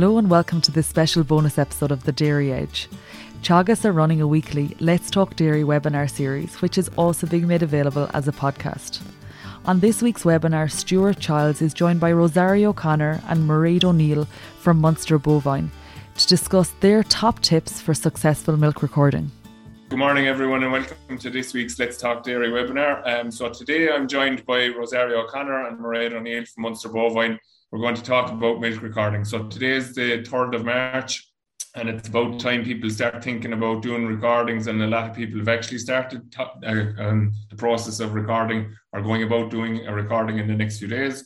Hello and welcome to this special bonus episode of The Dairy Edge. Teagasc are running a weekly Let's Talk Dairy webinar series, which is also being made available as a podcast. On this week's webinar, Stuart Childs is joined by Rosarii O'Connor and Mairéad O'Neill from Munster Bovine to discuss their top tips for successful milk recording. Good morning, everyone, and welcome to this week's Let's Talk Dairy webinar. Um, so today I'm joined by Rosarii O'Connor and Mairéad O'Neill from Munster Bovine. We're going to talk about milk recording. So today is the 3rd of March, and it's about time people start thinking about doing recordings, and a lot of people have actually started uh, um, the process of recording or going about doing a recording in the next few days.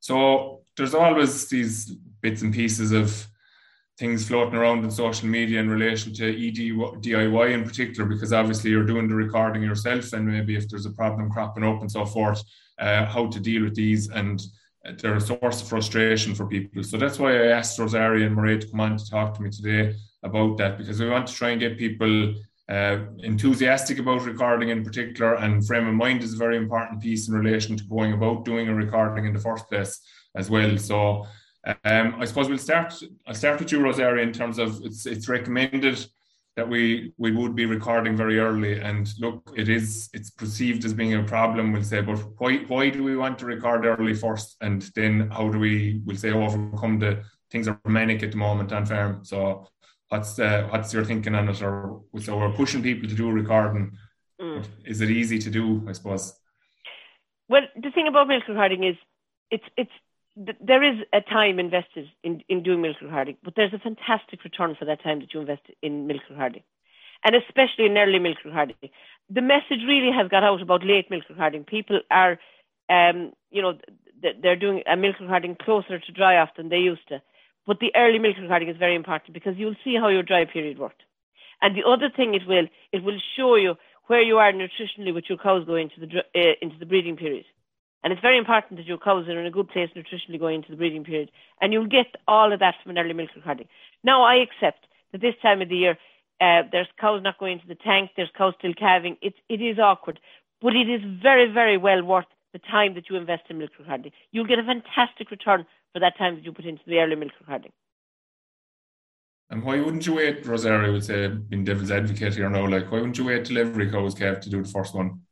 So there's always these bits and pieces of things floating around in social media in relation to ED, DIY in particular, because obviously you're doing the recording yourself, and maybe if there's a problem cropping up and so forth, uh, how to deal with these, and they're a source of frustration for people. So that's why I asked Rosarii and Mairéad to come on to talk to me today about that, because we want to try and get people uh, enthusiastic about recording in particular, and frame of mind is a very important piece in relation to going about doing a recording in the first place as well. So um, I suppose we'll start. I'll start with you, Rosarii, in terms of it's it's recommended that we we would be recording very early. And look, it is it's perceived as being a problem. We'll say, but why why do we want to record early first, and then how do we we'll say overcome the things are manic at the moment on farm. So what's uh, what's your thinking on it? Or so we're pushing people to do recording. Mm. Is it easy to do? I suppose. Well, the thing about milk recording is it's it's there is a time invested in, in doing milk recording, but there's a fantastic return for that time that you invest in milk recording, and especially in early milk recording. The message really has got out about late milk recording. People are, um, you know, they're doing a milk recording closer to dry off than they used to. But the early milk recording is very important because you'll see how your dry period worked. And the other thing it will, it will show you where you are nutritionally with your cows going into the uh, into the breeding period. And it's very important that your cows are in a good place nutritionally going into the breeding period. And you'll get all of that from an early milk recording. Now, I accept that this time of the year, uh, there's cows not going into the tank, there's cows still calving. It is awkward. But it is very, very well worth the time that you invest in milk recording. You'll get a fantastic return for that time that you put into the early milk recording. And why wouldn't you wait, Rosarii would say, being devil's advocate here now, like, why wouldn't you wait till every cow is calved to do the first one?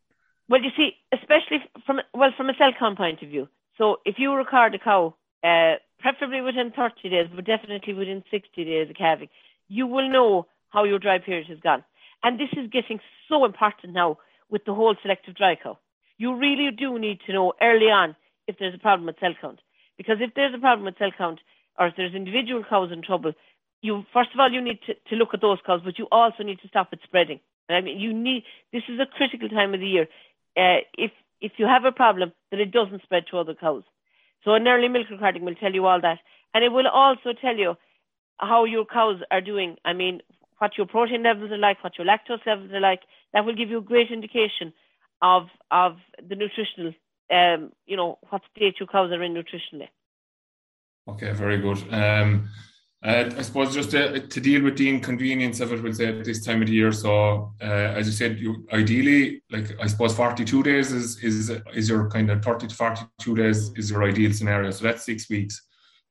Well, you see, especially from well from a cell count point of view. So if you record a cow, uh, preferably within 30 days, but definitely within 60 days of calving, you will know how your dry period has gone. And this is getting so important now with the whole selective dry cow. You really do need to know early on if there's a problem with cell count. Because if there's a problem with cell count, or if there's individual cows in trouble, you first of all you need to, to look at those cows, but you also need to stop it spreading. I mean, you need this is a critical time of the year uh, if if you have a problem, that it doesn't spread to other cows. So an early milk recording will tell you all that, and it will also tell you how your cows are doing. I mean, what your protein levels are like, what your lactose levels are like. That will give you a great indication of of the nutritional, um, you know, what state your cows are in nutritionally. Okay, very good. Um, uh, I suppose just to, to, deal with the inconvenience of it, we'll say at this time of the year. So, uh, as you said, you ideally, like I suppose, forty-two days is is is your kind of thirty to forty-two days is your ideal scenario. So that's six weeks.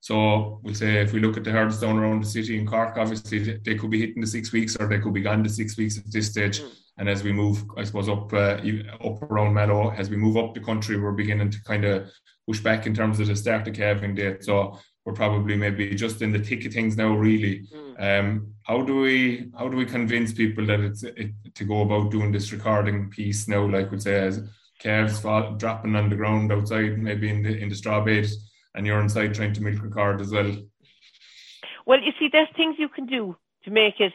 So we'll say if we look at the herds down around the city in Cork, obviously they could be hitting the six weeks or they could be gone to six weeks at this stage. Mm. And as we move, I suppose up uh, up around Mallow, as we move up the country, we're beginning to kind of push back in terms of the start of calving date. So we're probably maybe just in the thick of things now really. Mm. um, how do we how do we convince people that it's it, to go about doing this recording piece now? Like we say as calves fall, dropping on the ground outside maybe in the in the straw bed and you're inside trying to milk a record as well. Well you see there's things you can do to make it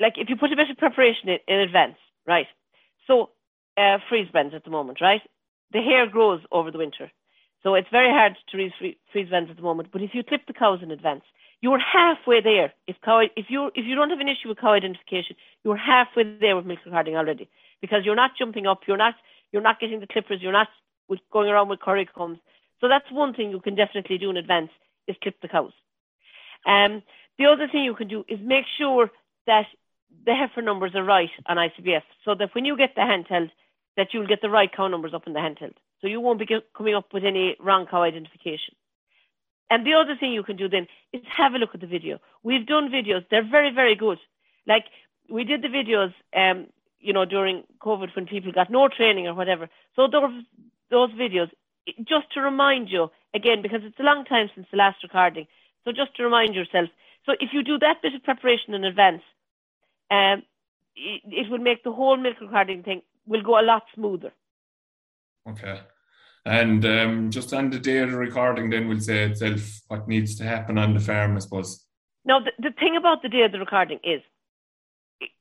like if you put a bit of preparation in, in advance right? So uh, freeze brands at the moment right? The hair grows over the winter so it's very hard to read freeze brands at the moment. But if you clip the cows in advance, you're halfway there. If cow, if you if you don't have an issue with cow identification, you're halfway there with milk recording already because you're not jumping up, you're not you're not getting the clippers, you're not going around with curry combs. So that's one thing you can definitely do in advance is clip the cows. Um, the other thing you can do is make sure that the heifer numbers are right on ICBF, so that when you get the handheld, that you'll get the right cow numbers up in the handheld. So you won't be coming up with any wrong cow identification. and the other thing you can do then is have a look at the video. We've done videos; they're very, very good. Like we did the videos, um, you know, during COVID when people got no training or whatever. So those those videos, just to remind you again, because it's a long time since the last recording. So just to remind yourself. So if you do that bit of preparation in advance, um, it, it will make the whole milk recording thing will go a lot smoother. Okay. And um, just on the day of the recording, then we'll say itself what needs to happen on the farm, I suppose. Now, the, the thing about the day of the recording is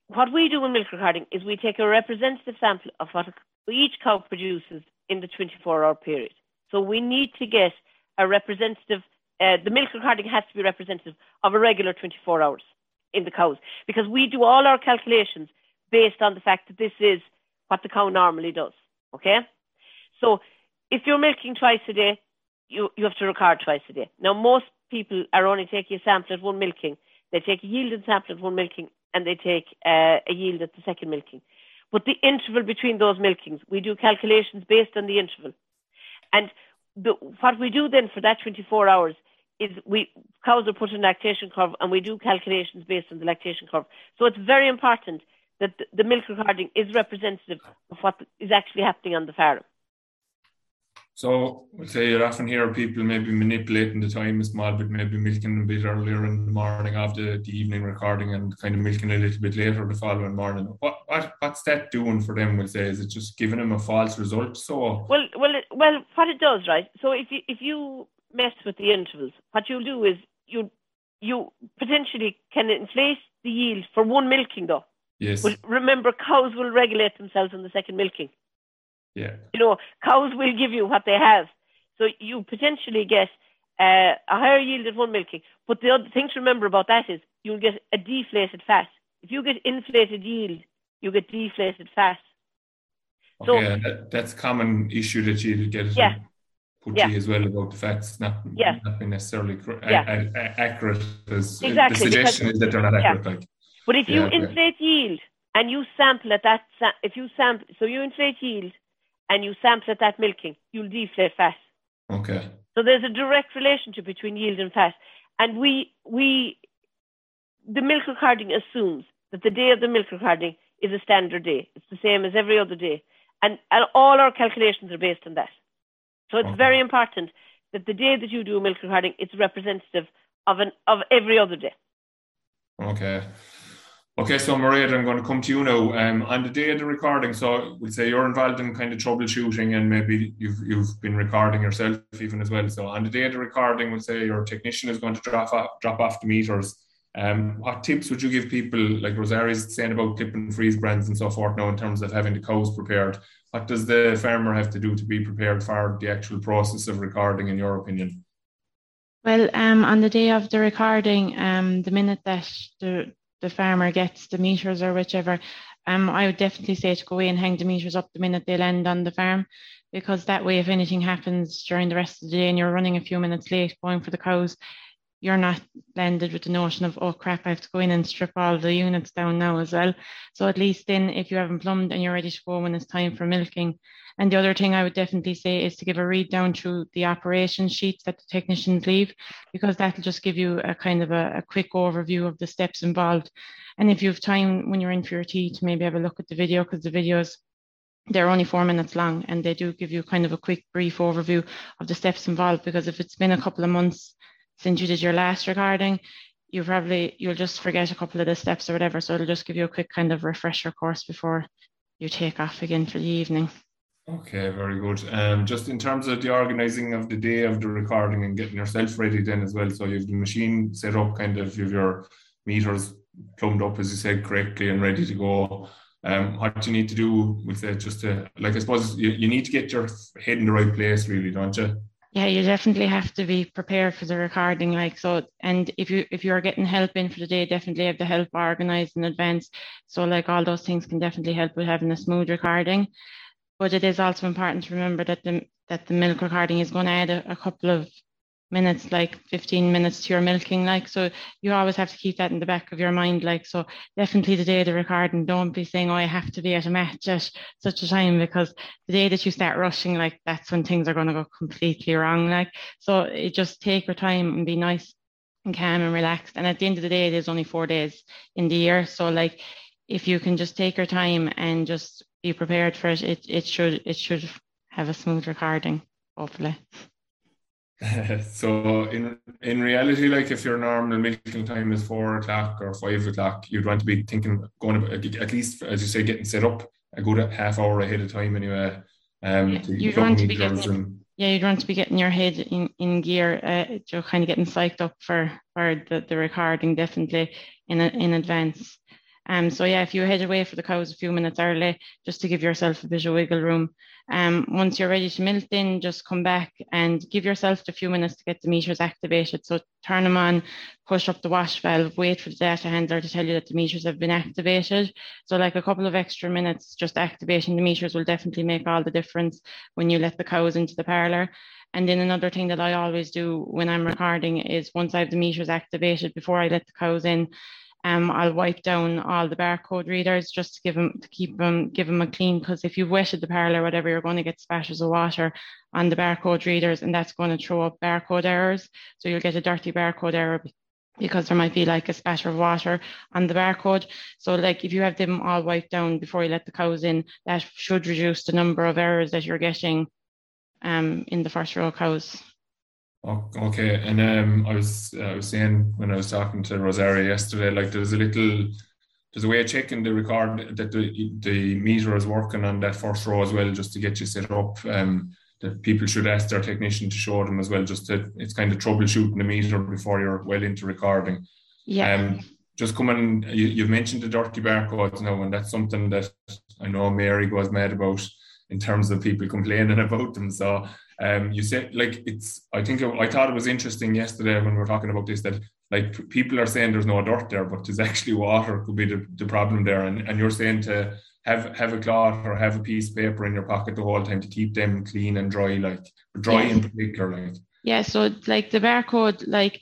what we do in milk recording is we take a representative sample of what each cow produces in the 24 hour period. So we need to get a representative, uh, the milk recording has to be representative of a regular 24 hours in the cows because we do all our calculations based on the fact that this is what the cow normally does. Okay? So if you're milking twice a day, you, you have to record twice a day. Now, most people are only taking a sample at one milking. They take a yielded sample at one milking and they take uh, a yield at the second milking. But the interval between those milkings, we do calculations based on the interval. And the, what we do then for that 24 hours is we cows are put in lactation curve and we do calculations based on the lactation curve. So it's very important that the, the milk recording is representative of what is actually happening on the farm. So we'll say you often hear people maybe manipulating the time a small bit, maybe milking a bit earlier in the morning after the evening recording and kind of milking a little bit later the following morning. What, what what's that doing for them? We'll say is it just giving them a false result? So well, well, well, what it does, right? So if you if you mess with the intervals, what you'll do is you you potentially can inflate the yield for one milking though. Yes. But remember, cows will regulate themselves in the second milking. Yeah. You know, cows will give you what they have. So you potentially get uh, a higher yield at one milking. But the other thing to remember about that is you'll get a deflated fat. If you get inflated yield, you get deflated fat. Okay, so, that, that's a common issue that you get yeah. put yeah. as well about the facts not, yeah. not being necessarily yeah. a, a, accurate as exactly, the suggestion because, is that they're not accurate. Like. But if you inflate yield and you sample at that, if you sample, so you inflate yield and you sample at that milking, you'll deflate fat. Okay. So there's a direct relationship between yield and fat. And we, we, the milk recording assumes that the day of the milk recording is a standard day. It's the same as every other day. And, and all our calculations are based on that. So it's okay. very important that the day that you do a milk recording, it's representative of an of every other day. Okay. Okay, so Mairéad, I'm going to come to you now. Um, on the day of the recording, so we'll say you're involved in kind of troubleshooting, and maybe you've you've been recording yourself even as well. So on the day of the recording, we'll say your technician is going to drop off, drop off the meters. Um, what tips would you give people, like Rosarii's saying about clip and freeze brands and so forth now, in terms of having the cows prepared? What does the farmer have to do to be prepared for the actual process of recording, in your opinion? Well, um, on the day of the recording, um, the minute that the the farmer gets the meters or whichever, um, I would definitely say to go away and hang the meters up the minute they land on the farm, because that way, if anything happens during the rest of the day and you're running a few minutes late going for the cows, you're not blended with the notion of, oh crap, I have to go in and strip all the units down now as well. So at least then, if you haven't plumbed and you're ready to go when it's time for milking. And the other thing I would definitely say is to give a read down through the operation sheets that the technicians leave, because that'll just give you a kind of a, a quick overview of the steps involved. And if you have time when you're in for your tea to maybe have a look at the video, because the videos they're only four minutes long and they do give you kind of a quick brief overview of the steps involved because if it's been a couple of months since you did your last recording, you probably you'll just forget a couple of the steps or whatever. So it'll just give you a quick kind of refresher course before you take off again for the evening. Okay, very good. Um, just in terms of the organising of the day of the recording and getting yourself ready then as well. So you have the machine set up, kind of, you have your meters plumbed up, as you said, correctly and ready to go. Um, what you need to do with it, just to, like, I suppose you, you need to get your head in the right place, really, don't you? Yeah you definitely have to be prepared for the recording like so and if you if you're getting help in for the day definitely have the help organized in advance. So like all those things can definitely help with having a smooth recording. But it is also important to remember that the that the milk recording is going to add a, a couple of minutes, like 15 minutes to your milking, like so you always have to keep that in the back of your mind, like so definitely the day of the recording, don't be saying, Oh, I have to be at a match at such a time because the day that you start rushing, like that's when things are going to go completely wrong. Like so it just take your time and be nice and calm and relaxed. And at the end of the day, there's only four days in the year. So like if you can just take your time and just be prepared for it, it, it should it should have a smooth recording, hopefully. so in in reality, like if your normal milking time is four o'clock or five o'clock, you'd want to be thinking going about, at least as you say, getting set up a good half hour ahead of time anyway. Um, yeah, you'd want to be getting, and, yeah, you'd want to be getting your head in, in gear, uh, to kind of getting psyched up for for the, the recording definitely in a, in advance. Um, so yeah, if you head away for the cows a few minutes early, just to give yourself a bit of wiggle room. Um, once you're ready to milk in, just come back and give yourself a few minutes to get the meters activated. So turn them on, push up the wash valve, wait for the data handler to tell you that the meters have been activated. So like a couple of extra minutes just activating the meters will definitely make all the difference when you let the cows into the parlour. And then another thing that I always do when I'm recording is once I have the meters activated, before I let the cows in, um, I'll wipe down all the barcode readers just to give them to keep them give them a clean because if you've wetted the parlour or whatever, you're going to get splashes of water on the barcode readers, and that's going to throw up barcode errors. So you'll get a dirty barcode error because there might be like a splash of water on the barcode. So like if you have them all wiped down before you let the cows in, that should reduce the number of errors that you're getting um, in the first row of cows. Okay, and um, I was I was saying when I was talking to Rosarii yesterday, like there's a little there's a way of checking the record that the the meter is working on that first row as well, just to get you set up. Um, that people should ask their technician to show them as well, just to it's kind of troubleshooting the meter before you're well into recording. Yeah. Um, just coming, you, you've mentioned the dirty barcodes now, and that's something that I know Mary goes mad about in terms of people complaining about them. So um, you said like it's. I think I thought it was interesting yesterday when we were talking about this that like people are saying there's no dirt there, but there's actually water could be the, the problem there, and and you're saying to have have a cloth or have a piece of paper in your pocket the whole time to keep them clean and dry, like dry yeah. in particular, like. Yeah, so like the barcode, like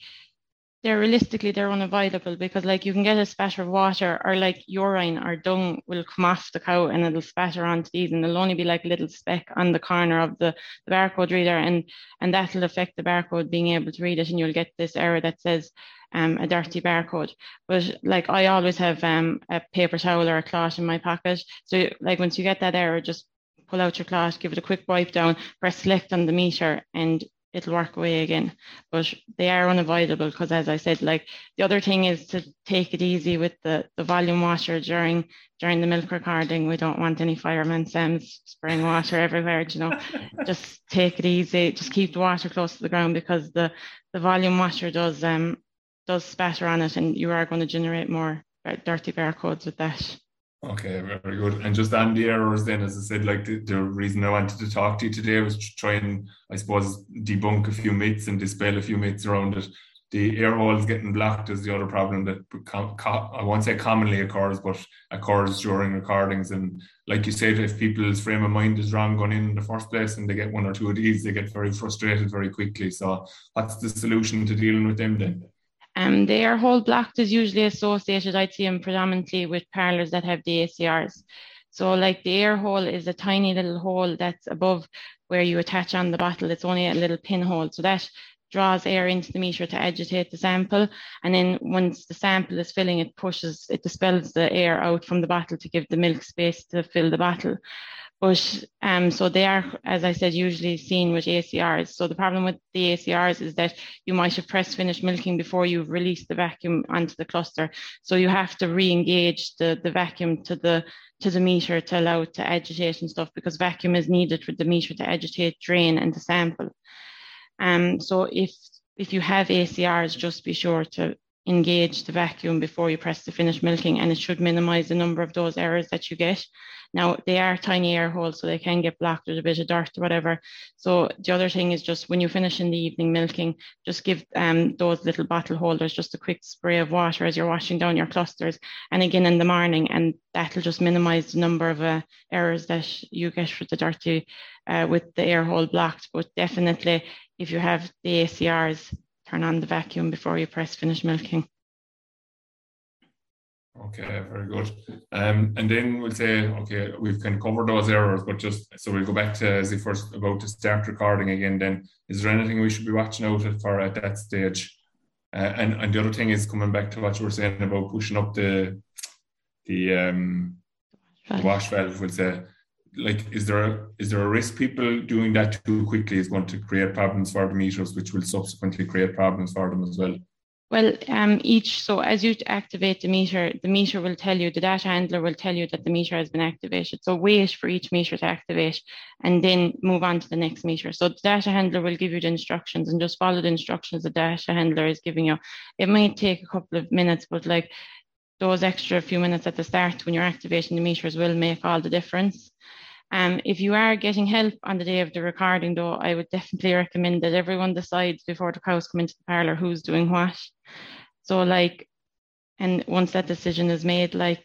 they're realistically they're unavoidable because like you can get a spatter of water or like urine or dung will come off the cow and it'll spatter onto these and there'll only be like a little speck on the corner of the, the barcode reader and and that'll affect the barcode being able to read it and you'll get this error that says um, a dirty barcode. But like I always have um, a paper towel or a cloth in my pocket. So like once you get that error, just pull out your cloth, give it a quick wipe down, press select on the meter, and it'll work away again. But they are unavoidable because, as I said, like the other thing is to take it easy with the, the volume washer during during the milk recording. We don't want any fireman Sam's spraying water everywhere. You know, just take it easy. Just keep the water close to the ground because the the volume washer does um does spatter on it, and you are going to generate more dirty barcodes with that. Okay, very good. And just on the errors, then, as I said, like the, the, reason I wanted to talk to you today was to try and, I suppose, debunk a few myths and dispel a few myths around it. The air holes getting blocked is the other problem that I won't say commonly occurs, but occurs during recordings. And like you said, if people's frame of mind is wrong going in, in the first place and they get one or two of these, they get very frustrated very quickly. So, what's the solution to dealing with them then? Um, the air hole blocked is usually associated, I'd say, predominantly with parlours that have the ACRs. So, like the air hole is a tiny little hole that's above where you attach on the bottle. It's only a little pinhole. So that draws air into the meter to agitate the sample. And then once the sample is filling, it pushes, it dispels the air out from the bottle to give the milk space to fill the bottle. But um, so they are, as I said, usually seen with ACRs. So the problem with the ACRs is that you might have pressed finish milking before you've released the vacuum onto the cluster. So you have to re-engage the, the vacuum to the to the meter to allow it to agitate and stuff because vacuum is needed for the meter to agitate, drain, and to sample. Um, so if if you have ACRs, just be sure to engage the vacuum before you press the finish milking, and it should minimize the number of those errors that you get. Now they are tiny air holes, so they can get blocked with a bit of dirt or whatever. So the other thing is just when you finish in the evening milking, just give um, those little bottle holders just a quick spray of water as you're washing down your clusters, and again in the morning, and that'll just minimise the number of uh, errors that you get with the dirty, uh, with the air hole blocked. But definitely if you have the ACRs, turn on the vacuum before you press finish milking. Okay, very good. Um, and then we'll say, okay, we've kind of covered those errors, but just so we'll go back to as if we're about to start recording again. Then, is there anything we should be watching out for at that stage? Uh, and and the other thing is coming back to what you were saying about pushing up the the um the wash valve. We'll say, like, is there a, is there a risk people doing that too quickly is going to create problems for the meters, which will subsequently create problems for them as well? Well, um, each, so as you activate the meter, the meter will tell you, the data handler will tell you that the meter has been activated. So wait for each meter to activate and then move on to the next meter. So the data handler will give you the instructions and just follow the instructions the data handler is giving you. It might take a couple of minutes, but like those extra few minutes at the start when you're activating the meters will make all the difference. Um, if you are getting help on the day of the recording, though, I would definitely recommend that everyone decides before the cows come into the parlor who's doing what. So, like, and once that decision is made, like,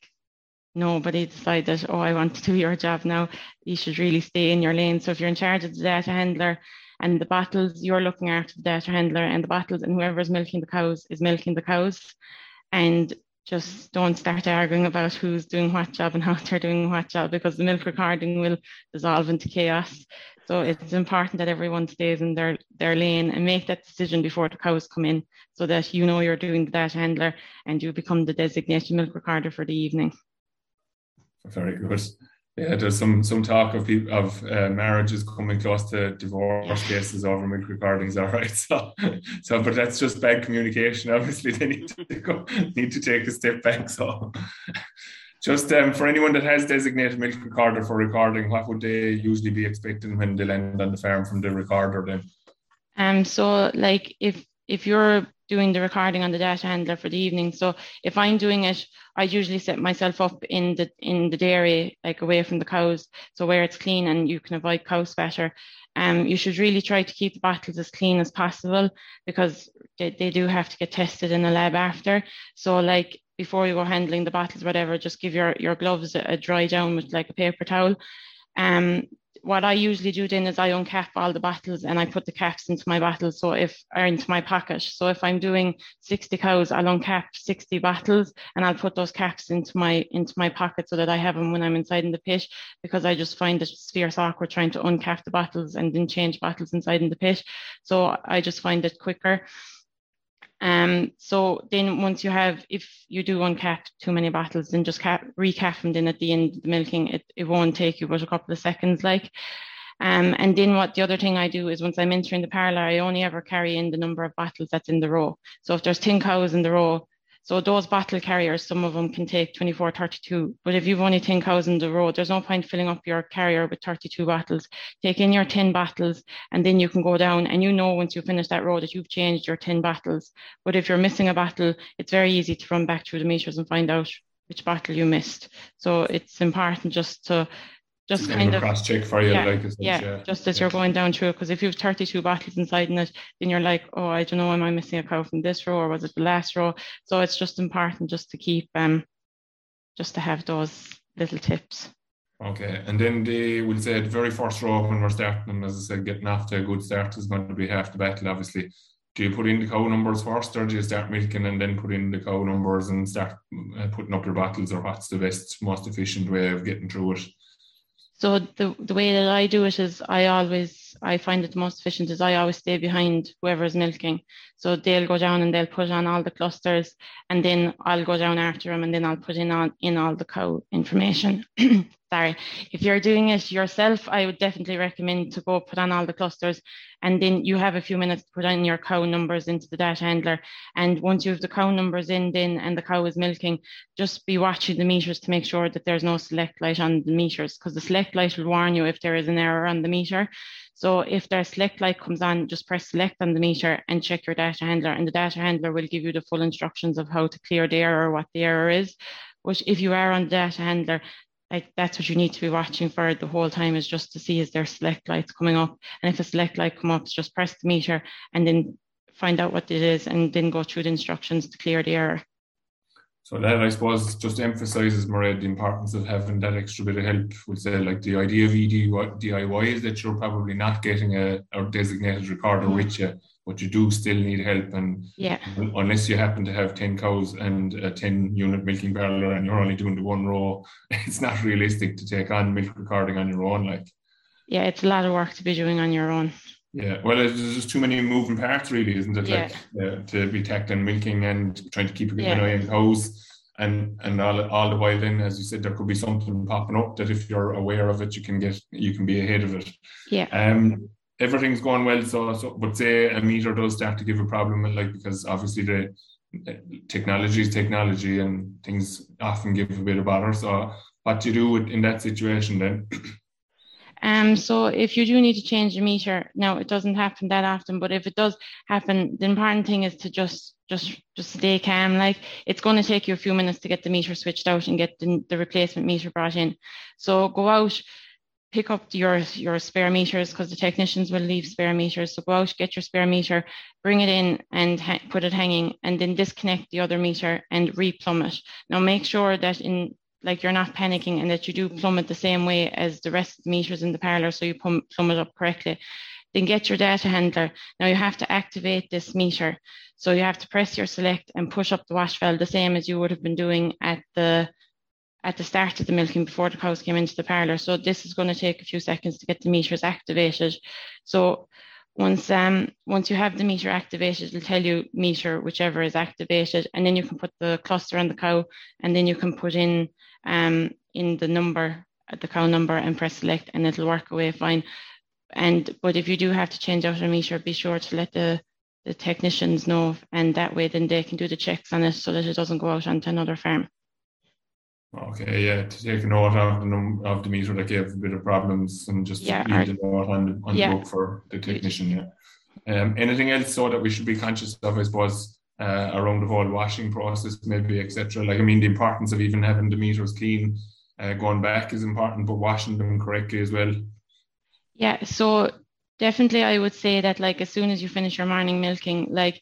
nobody decide that, oh, I want to do your job now. You should really stay in your lane. So, if you're in charge of the data handler and the bottles, you're looking after the data handler and the bottles, and whoever's milking the cows is milking the cows. And just don't start arguing about who's doing what job and how they're doing what job because the milk recording will dissolve into chaos. So it's important that everyone stays in their, their lane and make that decision before the cows come in so that you know you're doing the data handler and you become the designated milk recorder for the evening. Very good yeah, there's some some talk of people of uh, marriages coming close to divorce cases over milk recordings. All right, so so but that's just bad communication. Obviously, they need to go, need to take a step back. So, just um, for anyone that has designated milk recorder for recording, what would they usually be expecting when they land on the farm from the recorder? Then, um, so like if if you're doing the recording on the data handler for the evening. So if I'm doing it, I usually set myself up in the in the dairy, like away from the cows, so where it's clean and you can avoid cow spatter. Um, you should really try to keep the bottles as clean as possible because they, they do have to get tested in the lab after. So like before you go handling the bottles, whatever, just give your, your gloves a, a dry down with like a paper towel. Um, what I usually do then is I uncap all the bottles and I put the caps into my bottles. So if or into my pocket. So if I'm doing 60 cows, I'll uncap 60 bottles and I'll put those caps into my into my pocket so that I have them when I'm inside in the pit because I just find it fierce awkward trying to uncap the bottles and then change bottles inside in the pit. So I just find it quicker. Um, so then once you have, if you do uncap too many bottles, then just cap, recap them then at the end of the milking. It, it won't take you but a couple of seconds like. Um, and then what the other thing I do is once I'm entering the parlour, I only ever carry in the number of bottles that's in the row. So if there's 10 cows in the row, so those bottle carriers, some of them can take 24, 32. But if you've only 10 cows in the road, there's no point filling up your carrier with 32 bottles. Take in your 10 bottles and then you can go down and you know once you finish that road that you've changed your 10 bottles. But if you're missing a bottle, it's very easy to run back through the meters and find out which bottle you missed. So it's important just to just kind of cross check for you yeah, like yeah, yeah, just as yeah. you're going down through it. because if you have 32 bottles inside in it then you're like oh i don't know am i missing a cow from this row or was it the last row so it's just important just to keep um just to have those little tips okay and then the we'll say the very first row when we're starting and as i said getting off to a good start is going to be half the battle obviously do you put in the cow numbers first or do you start milking and then put in the cow numbers and start uh, putting up your bottles or what's the best most efficient way of getting through it so the the way that I do it is I always I find it the most efficient is I always stay behind whoever's milking. So they'll go down and they'll put on all the clusters and then I'll go down after them and then I'll put in on in all the cow information. Sorry. If you're doing it yourself, I would definitely recommend to go put on all the clusters and then you have a few minutes to put in your cow numbers into the data handler. And once you have the cow numbers in then and the cow is milking, just be watching the meters to make sure that there's no select light on the meters because the select light will warn you if there is an error on the meter. So if their select light comes on, just press select on the meter and check your data handler and the data handler will give you the full instructions of how to clear the error, what the error is. But if you are on the data handler, like that's what you need to be watching for the whole time is just to see is there select lights coming up. And if a select light come up, just press the meter and then find out what it is and then go through the instructions to clear the error. So that I suppose just emphasizes more the importance of having that extra bit of help. Would say like the idea of DIY is that you're probably not getting a, a designated recorder mm-hmm. with you, but you do still need help. And yeah, unless you happen to have ten cows and a ten unit milking parlour and you're only doing the one row, it's not realistic to take on milk recording on your own. Like yeah, it's a lot of work to be doing on your own. Yeah, well, there's just too many moving parts, really, isn't it? Yeah. Like uh, to be tackling milking and trying to keep a good yeah. eye on and and all, all the while, then, as you said, there could be something popping up that if you're aware of it, you can get you can be ahead of it. Yeah. Um, everything's going well, so, so but say a meter does start to give a problem, like because obviously the technology is technology, and things often give a bit of bother. So, what do you do in that situation then? Um, so if you do need to change the meter, now it doesn't happen that often, but if it does happen, the important thing is to just just just stay calm. Like it's going to take you a few minutes to get the meter switched out and get the, the replacement meter brought in. So go out, pick up your your spare meters because the technicians will leave spare meters. So go out, get your spare meter, bring it in and ha- put it hanging, and then disconnect the other meter and replumb it. Now make sure that in like you're not panicking and that you do plumb it the same way as the rest of the meters in the parlor so you plumb, plumb it up correctly. Then get your data handler. Now you have to activate this meter. So you have to press your select and push up the wash valve the same as you would have been doing at the at the start of the milking before the cows came into the parlor so this is going to take a few seconds to get the meters activated. So once um once you have the meter activated it'll tell you meter whichever is activated and then you can put the cluster on the cow and then you can put in um in the number at the cow number and press select and it'll work away fine and but if you do have to change out a meter be sure to let the the technicians know and that way then they can do the checks on it so that it doesn't go out onto another farm Okay, yeah, to take a note of the num- of the meter that gave a bit of problems and just yeah, leave the note on the, on yeah. the book for the technician. Yeah. Um, anything else so that we should be conscious of, I suppose, uh, around the whole washing process, maybe etc. Like I mean, the importance of even having the meters clean uh, going back is important, but washing them correctly as well. Yeah, so definitely, I would say that like as soon as you finish your morning milking, like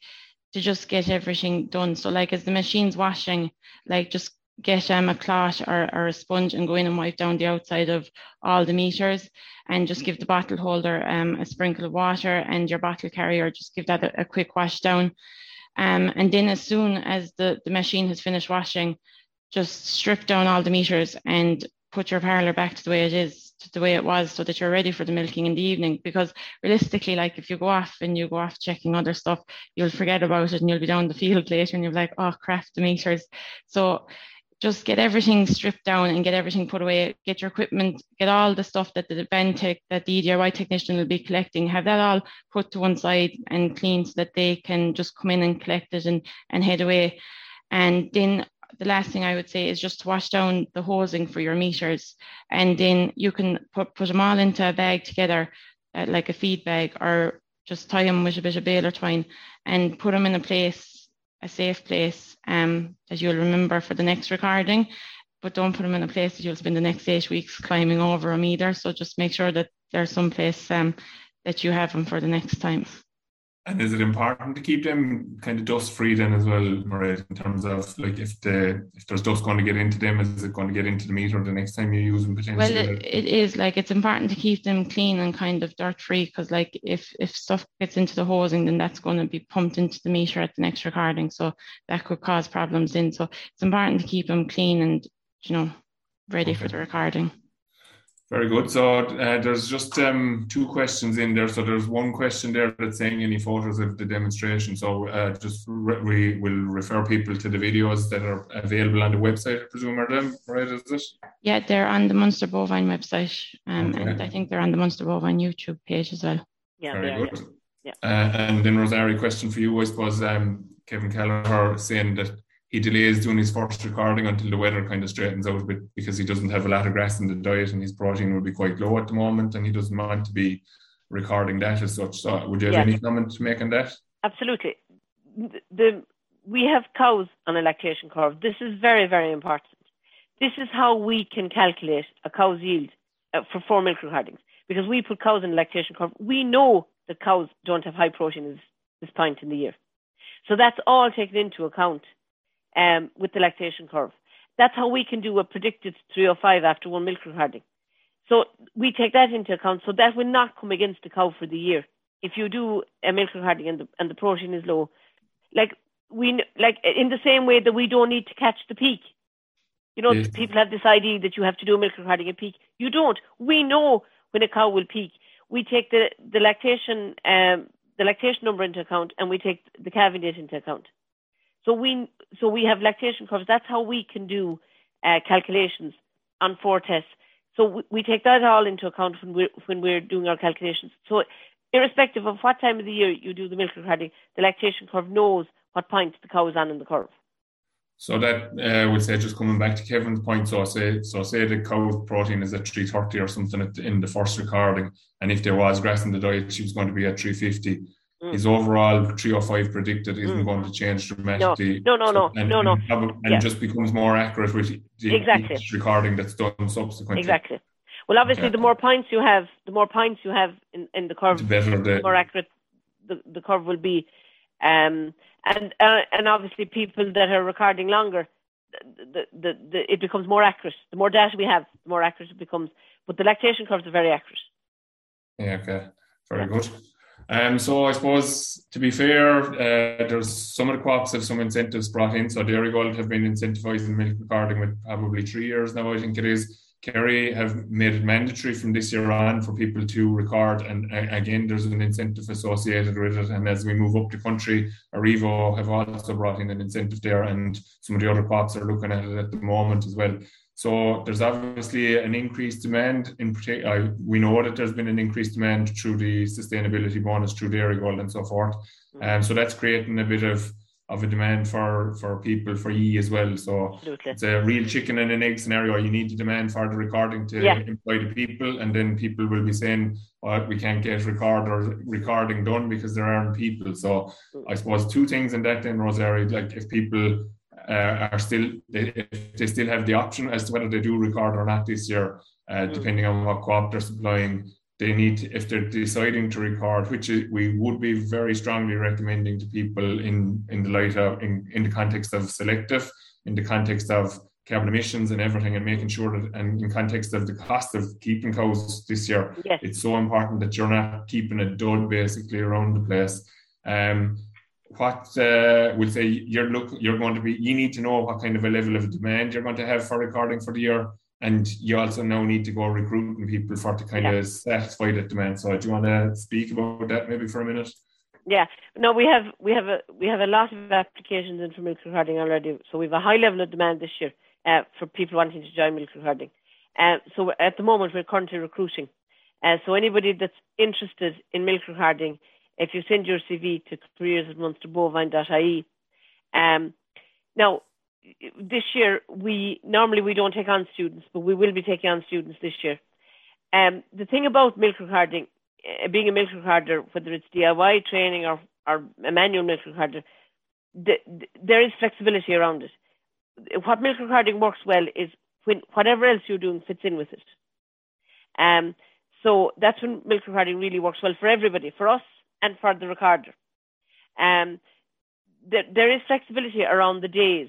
to just get everything done. So like as the machine's washing, like just get um, a cloth or, or a sponge and go in and wipe down the outside of all the meters and just give the bottle holder um, a sprinkle of water and your bottle carrier, just give that a, a quick wash down. Um, and then as soon as the, the machine has finished washing, just strip down all the meters and put your parlour back to the way it is, to the way it was, so that you're ready for the milking in the evening. Because realistically, like if you go off and you go off checking other stuff, you'll forget about it and you'll be down the field later and you're like, oh crap, the meters. So just get everything stripped down and get everything put away, get your equipment, get all the stuff that the Ventec, that the EDIY technician will be collecting, have that all put to one side and clean so that they can just come in and collect it and, and head away. And then the last thing I would say is just to wash down the hosing for your meters. And then you can put, put them all into a bag together, uh, like a feed bag, or just tie them with a bit of baler twine and put them in a place a safe place um, that you'll remember for the next recording, but don't put them in a place that you'll spend the next eight weeks climbing over them either. So just make sure that there's some place um, that you have them for the next time. And is it important to keep them kind of dust free then as well, Mairéad, in terms of like if the if there's dust going to get into them, is it going to get into the meter the next time you use them potentially? Well, it, it is like it's important to keep them clean and kind of dirt free because like if if stuff gets into the hosing, then that's going to be pumped into the meter at the next recording, so that could cause problems in. So it's important to keep them clean and you know ready okay. for the recording. Very good. So uh, there's just um, two questions in there. So there's one question there that's saying any photos of the demonstration. So uh, just re- we will refer people to the videos that are available on the website. I presume are them right? Is it? Yeah, they're on the Munster Bovine website, um, okay. and I think they're on the Munster Bovine YouTube page as well. Yeah, very good. Yeah. Uh, and then Rosarii, question for you, I suppose. Um, Kevin Kelleher saying that he delays doing his first recording until the weather kind of straightens out a bit because he doesn't have a lot of grass in the diet and his protein will be quite low at the moment and he doesn't want to be recording that as such. So would you have yes. any comment to make on that? Absolutely. The, we have cows on a lactation curve. This is very, very important. This is how we can calculate a cow's yield uh, for four milk recordings because we put cows in a lactation curve. We know that cows don't have high protein at this point in the year. So that's all taken into account um, with the lactation curve. That's how we can do a predicted 305 after one milk recording. So we take that into account. So that will not come against the cow for the year. If you do a milk recording and the, and the protein is low, like we like in the same way that we don't need to catch the peak. You know, yes. people have this idea that you have to do a milk recording at peak. You don't. We know when a cow will peak. We take the the lactation um, the lactation number into account, and we take the calving date into account. So we so we have lactation curves. That's how we can do uh, calculations on four tests. So we, we, take that all into account when we're when we're doing our calculations. So irrespective of what time of the year you do the milk recording, the lactation curve knows what point the cow is on in the curve. So that uh, would say just coming back to Kevin's point. So say so say the cow protein is at three thirty or something in the first recording, and if there was grass in the diet, she was going to be at three fifty. Mm. His overall three or five predicted isn't mm. going to change dramatically. No, no, no, so, and, no, no. And, and yeah. just becomes more accurate with the exactly. recording that's done subsequently. Exactly. Well, obviously, the more points you have, the more points you have in, in the curve, the better the more accurate the, the curve will be. Um, and uh, and obviously, people that are recording longer, the, the, the, it becomes more accurate. The more data we have, the more accurate it becomes. But the lactation curves are very accurate. Yeah. Okay. Very yeah. good. Um, so I suppose to be fair, uh, there's some of the co-ops have some incentives brought in. So Dairygold have been incentivizing milk recording with probably three years now. I think it is. Kerry have made it mandatory from this year on for people to record, and uh, again, there's an incentive associated with it. And as we move up the country, Arrivo have also brought in an incentive there, and some of the other co-ops are looking at it at the moment as well. So there's obviously an increased demand. In particular, we know that there's been an increased demand through the sustainability bonus, through Dairygold, and so forth. And mm-hmm. um, so that's creating a bit of of a demand for for people for ye as well. So Absolutely. it's a real chicken and an egg scenario. You need the demand for the recording to yeah. employ the people, and then people will be saying, "Well, we can't get record or recording done because there aren't people." So mm. I suppose two things in that then, Rosarii, like if people uh, are still they, they still have the option as to whether they do record or not this year, uh, mm. depending on what co-op they're supplying. They need if they're deciding to record, which we would be very strongly recommending to people in in the light of in, in the context of selective, in the context of carbon emissions and everything, and making sure that and in context of the cost of keeping cows this year, yes. it's so important that you're not keeping a dud basically around the place. Um, what uh, we'll say you're look you're going to be you need to know what kind of a level of demand you're going to have for recording for the year. And you also now need to go recruiting people for to kind yeah. of satisfy that demand. So do you want to speak about that maybe for a minute? Yeah. No we have we have a we have a lot of applications in for milk recording already. So we have a high level of demand this year uh, for people wanting to join milk recording. Uh, so at the moment we're currently recruiting. Uh, so anybody that's interested in milk recording if you send your CV to careers at munsterbovine.ie. Um, now, this year we normally we don't take on students, but we will be taking on students this year. Um, the thing about milk recording, uh, being a milk recorder, whether it's DIY training or, or a manual milk recorder, the, the, there is flexibility around it. What milk recording works well is when whatever else you're doing fits in with it. Um, so that's when milk recording really works well for everybody. For us, and for the recorder. Um, there, there is flexibility around the days.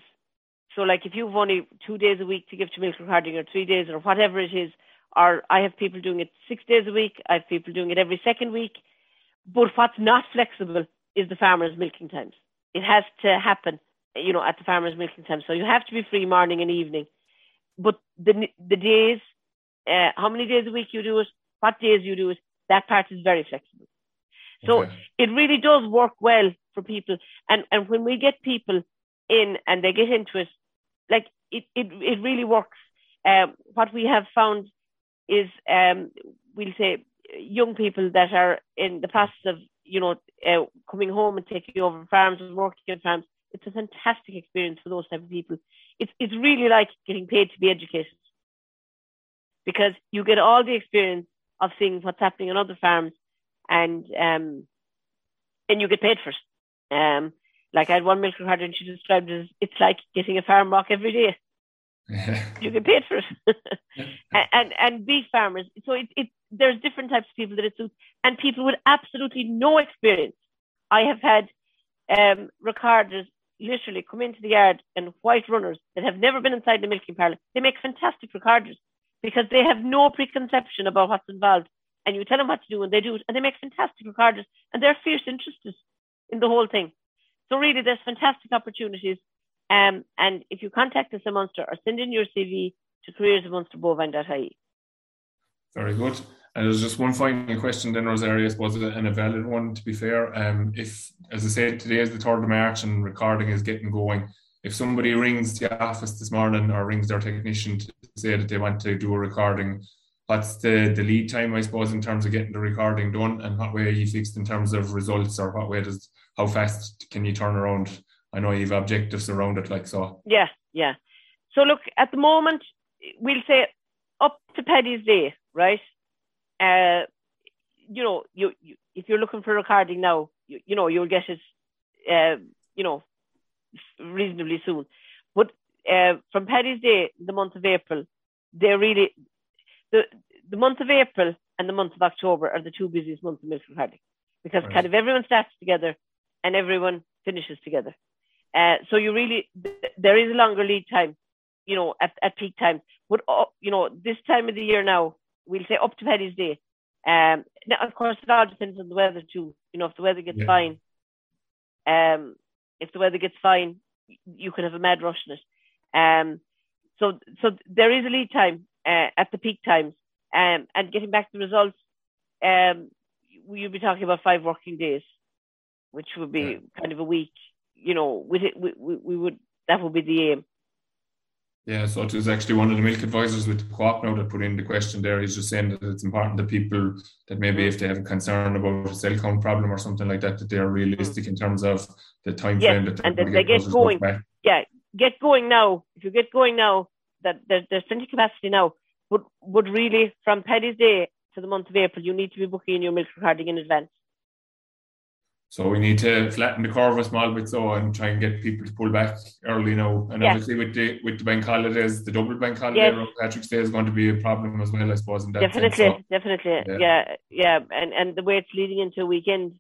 So, like if you've only two days a week to give to milk recording, or three days, or whatever it is, or I have people doing it six days a week, I have people doing it every second week. But what's not flexible is the farmers' milking times. It has to happen, you know, at the farmers' milking time. So you have to be free morning and evening. But the the days, uh, how many days a week you do it, what days you do it, that part is very flexible. So okay. it really does work well for people. And and when we get people in and they get into it, like it it, it really works. Um, what we have found is um, we'll say young people that are in the process of you know uh, coming home and taking over farms and working on farms. It's a fantastic experience for those type of people. It's it's really like getting paid to be educated because you get all the experience of seeing what's happening on other farms and um, and you get paid for it. Um, like I had one milk recorder and she described it as it's like getting a farm rock every day. you get paid for it, and, and and beef farmers. So it, it there's different types of people that it suits, and people with absolutely no experience. I have had um, recorders literally come into the yard and white runners that have never been inside the milking parlour. They make fantastic recorders because they have no preconception about what's involved. And you tell them what to do and they do it. And they make fantastic recorders and they're fierce interested in the whole thing. So really there's fantastic opportunities. Um, and if you contact us in Munster or send in your CV to careers at munsterbovine.ie. Very good. And there's just one final question then, Rosarii, I suppose, and a valid one to be fair. Um, if, as I said, today is the 3rd of March and recording is getting going, if somebody rings the office this morning or rings their technician to say that they want to do a recording, what's the, the lead time, I suppose, in terms of getting the recording done and what way are you fixed in terms of results or what way does, how fast can you turn around? I know you've objectives around it, like so. Yeah, yeah. So look, at the moment, we'll say up to Paddy's Day, right? uh, you know, you, you, if you're looking for recording now, you, you know, you'll get it, uh, you know, reasonably soon. But uh, from Paddy's Day, the month of April, they're really the the month of April and the month of October are the two busiest months of milk recording because right. kind of everyone starts together and everyone finishes together. Uh, so you really there is a longer lead time, you know, at, at peak times. But uh, you know, this time of the year now, we'll say up to Paddy's Day. Um, now, of course, it all depends on the weather too. You know, if the weather gets yeah. fine, um, if the weather gets fine, you can have a mad rush in it. Um, so, so there is a lead time uh, at the peak times, um, and getting back to the results, um, you'll be talking about five working days, which would be yeah. kind of a week. You know, with it, we, we, we would that would be the aim. Yeah, so it was actually one of the milk advisors with the co-op now that put in the question there. He's just saying that it's important that people that maybe mm. if they have a concern about a cell count problem or something like that, that they're realistic mm. in terms of the time yes, frame that and that they get going. Yeah, get going now. If you get going now, that there's, there's plenty of capacity now. But but really, from Paddy's Day to the month of April, you need to be booking your milk recording in advance. So we need to flatten the curve a small bit so and try and get people to pull back early now. And obviously with the with the bank holidays, the double bank holiday, yes. Patrick's Day is going to be a problem as well, I suppose. In that definitely, so, definitely, yeah. yeah, yeah, and and the way it's leading into a weekend.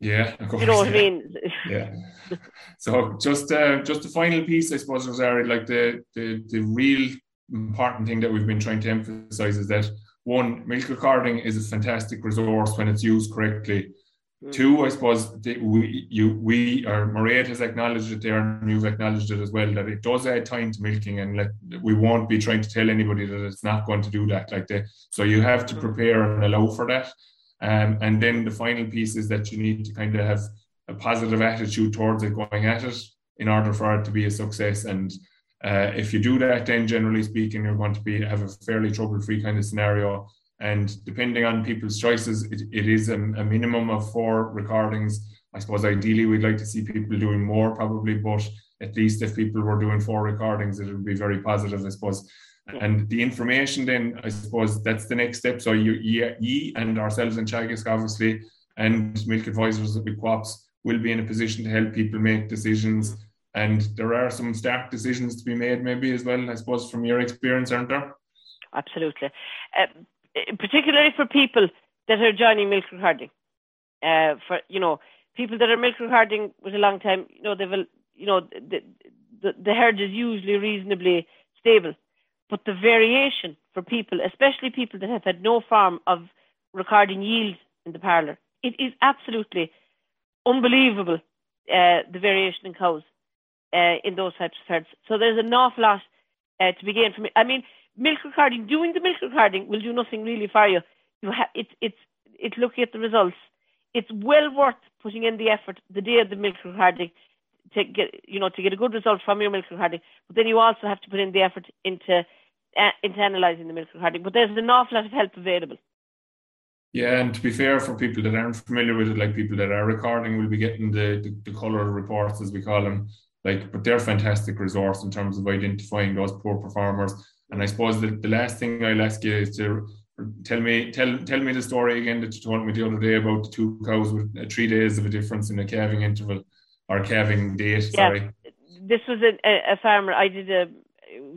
Yeah, of course. You know what yeah. I mean? yeah. So just uh, just the final piece, I suppose, Rosarii, like the the the real important thing that we've been trying to emphasize is that one, milk recording is a fantastic resource when it's used correctly Mm. Two, I suppose we you we or Mairéad has acknowledged it there, and you've acknowledged it as well that it does add time to milking, and let, we won't be trying to tell anybody that it's not going to do that. Like the, so you have to mm. prepare and allow for that. Um, and then the final piece is that you need to kind of have a positive attitude towards it, going at it, in order for it to be a success. And uh, if you do that, then generally speaking, you're going to be have a fairly trouble-free kind of scenario and depending on people's choices, it, it is a, a, minimum of four recordings. I suppose ideally we'd like to see people doing more probably, but at least if people were doing four recordings, it would be very positive, I suppose. And the information then, I suppose that's the next step. So you, ye and ourselves in Teagasc, obviously, and milk advisors with co-ops will be in a position to help people make decisions. And there are some stark decisions to be made maybe as well, I suppose, from your experience, aren't there? Absolutely. Uh, particularly for people that are joining milk recording. Uh, for you know, people that are milk recording with a long time, you know, they will, you know, the, the the herd is usually reasonably stable, but the variation for people, especially people that have had no form of recording yield in the parlour, it is absolutely unbelievable. Uh, the variation in cows uh, in those types of herds. So there's an awful lot uh, to be gained from it. I mean, milk recording, doing the milk recording will do nothing really for you. You have it's it's it's looking at the results. It's well worth putting in the effort the day of the milk recording to get you know to get a good result from your milk recording. But then you also have to put in the effort into uh, into analysing the milk recording. But there's an awful lot of help available. Yeah, and to be fair, for people that aren't familiar with it, like people that are recording, we'll be getting the, the, the colour reports as we call them. Like, but they're fantastic resource in terms of identifying those poor performers and I suppose the, the last thing I'll ask you is to tell me tell tell me the story again that you told me the other day about the two cows with uh, three days of a difference in a calving interval or calving date. Yeah. Sorry. This was a, a farmer. I did a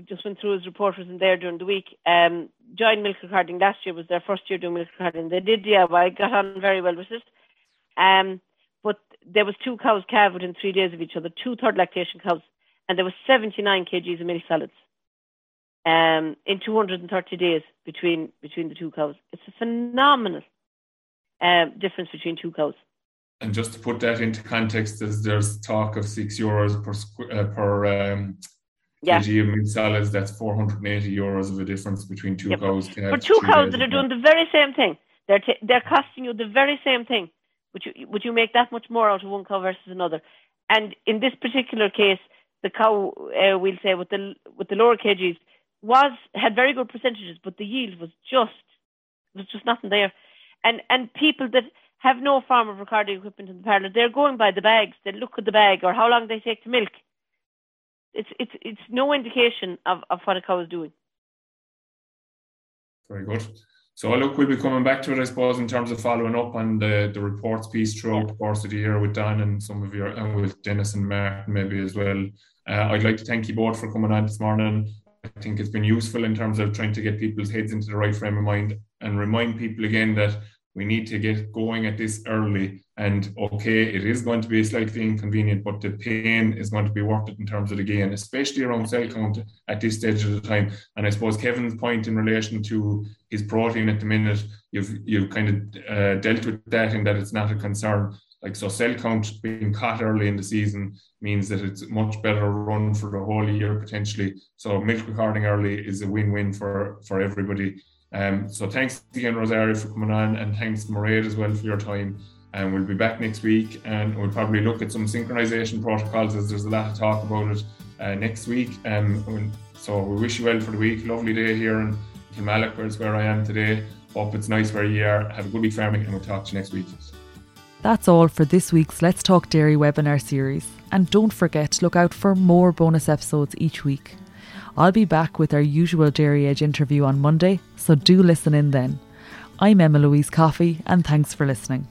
just went through his report was in there during the week. Um, joined milk recording last year was their first year doing milk recording. They did DIY, got on very well with it. Um, but there was two cows calved within three days of each other, two third lactation cows, and there was 79 kgs of milk solids um, in 230 days between between the two cows. It's a phenomenal um, difference between two cows. And just to put that into context, there's, there's talk of six euros per uh, per um, yeah. kg of milk solids. That's 480 euros of a difference between two yep. cows. For two cows that are doing the very same thing, they're t- they're costing you the very same thing. Would you would you make that much more out of one cow versus another? And in this particular case, the cow, uh, we'll say with the with the lower kgs, was had very good percentages, but the yield was just was just nothing there. And and people that have no form of recording equipment in the parlour, they're going by the bags. They look at the bag or how long they take to milk. It's it's it's no indication of, of what a cow is doing. Very good. So look, we'll be coming back to it, I suppose, in terms of following up on the, the reports piece throughout the course of the year with Dan and some of your and with Dennis and Martin maybe as well. Uh, I'd like to thank you both for coming on this morning. I think it's been useful in terms of trying to get people's heads into the right frame of mind and remind people again that we need to get going at this early. And okay, it is going to be slightly inconvenient, but the pain is going to be worth it in terms of the gain, especially around cell count at this stage of the time. And I suppose Kevin's point in relation to his protein at the minute, you've you've kind of uh, dealt with that in that it's not a concern. Like so, cell count being caught early in the season means that it's much better run for the whole year potentially. So milk recording early is a win-win for for everybody. Um, so thanks again, Rosarii, for coming on, and thanks, Mairéad, as well for your time. And we'll be back next week, and we'll probably look at some synchronization protocols as there's a lot of talk about it uh, next week. Um, so we wish you well for the week. Lovely day here in Kilmallock, where where I am today. Hope it's nice where you are. Have a good week farming, and we'll talk to you next week. That's all for this week's Let's Talk Dairy webinar series. And don't forget to look out for more bonus episodes each week. I'll be back with our usual Dairy Edge interview on Monday, so do listen in then. I'm Emma Louise Coffey, and thanks for listening.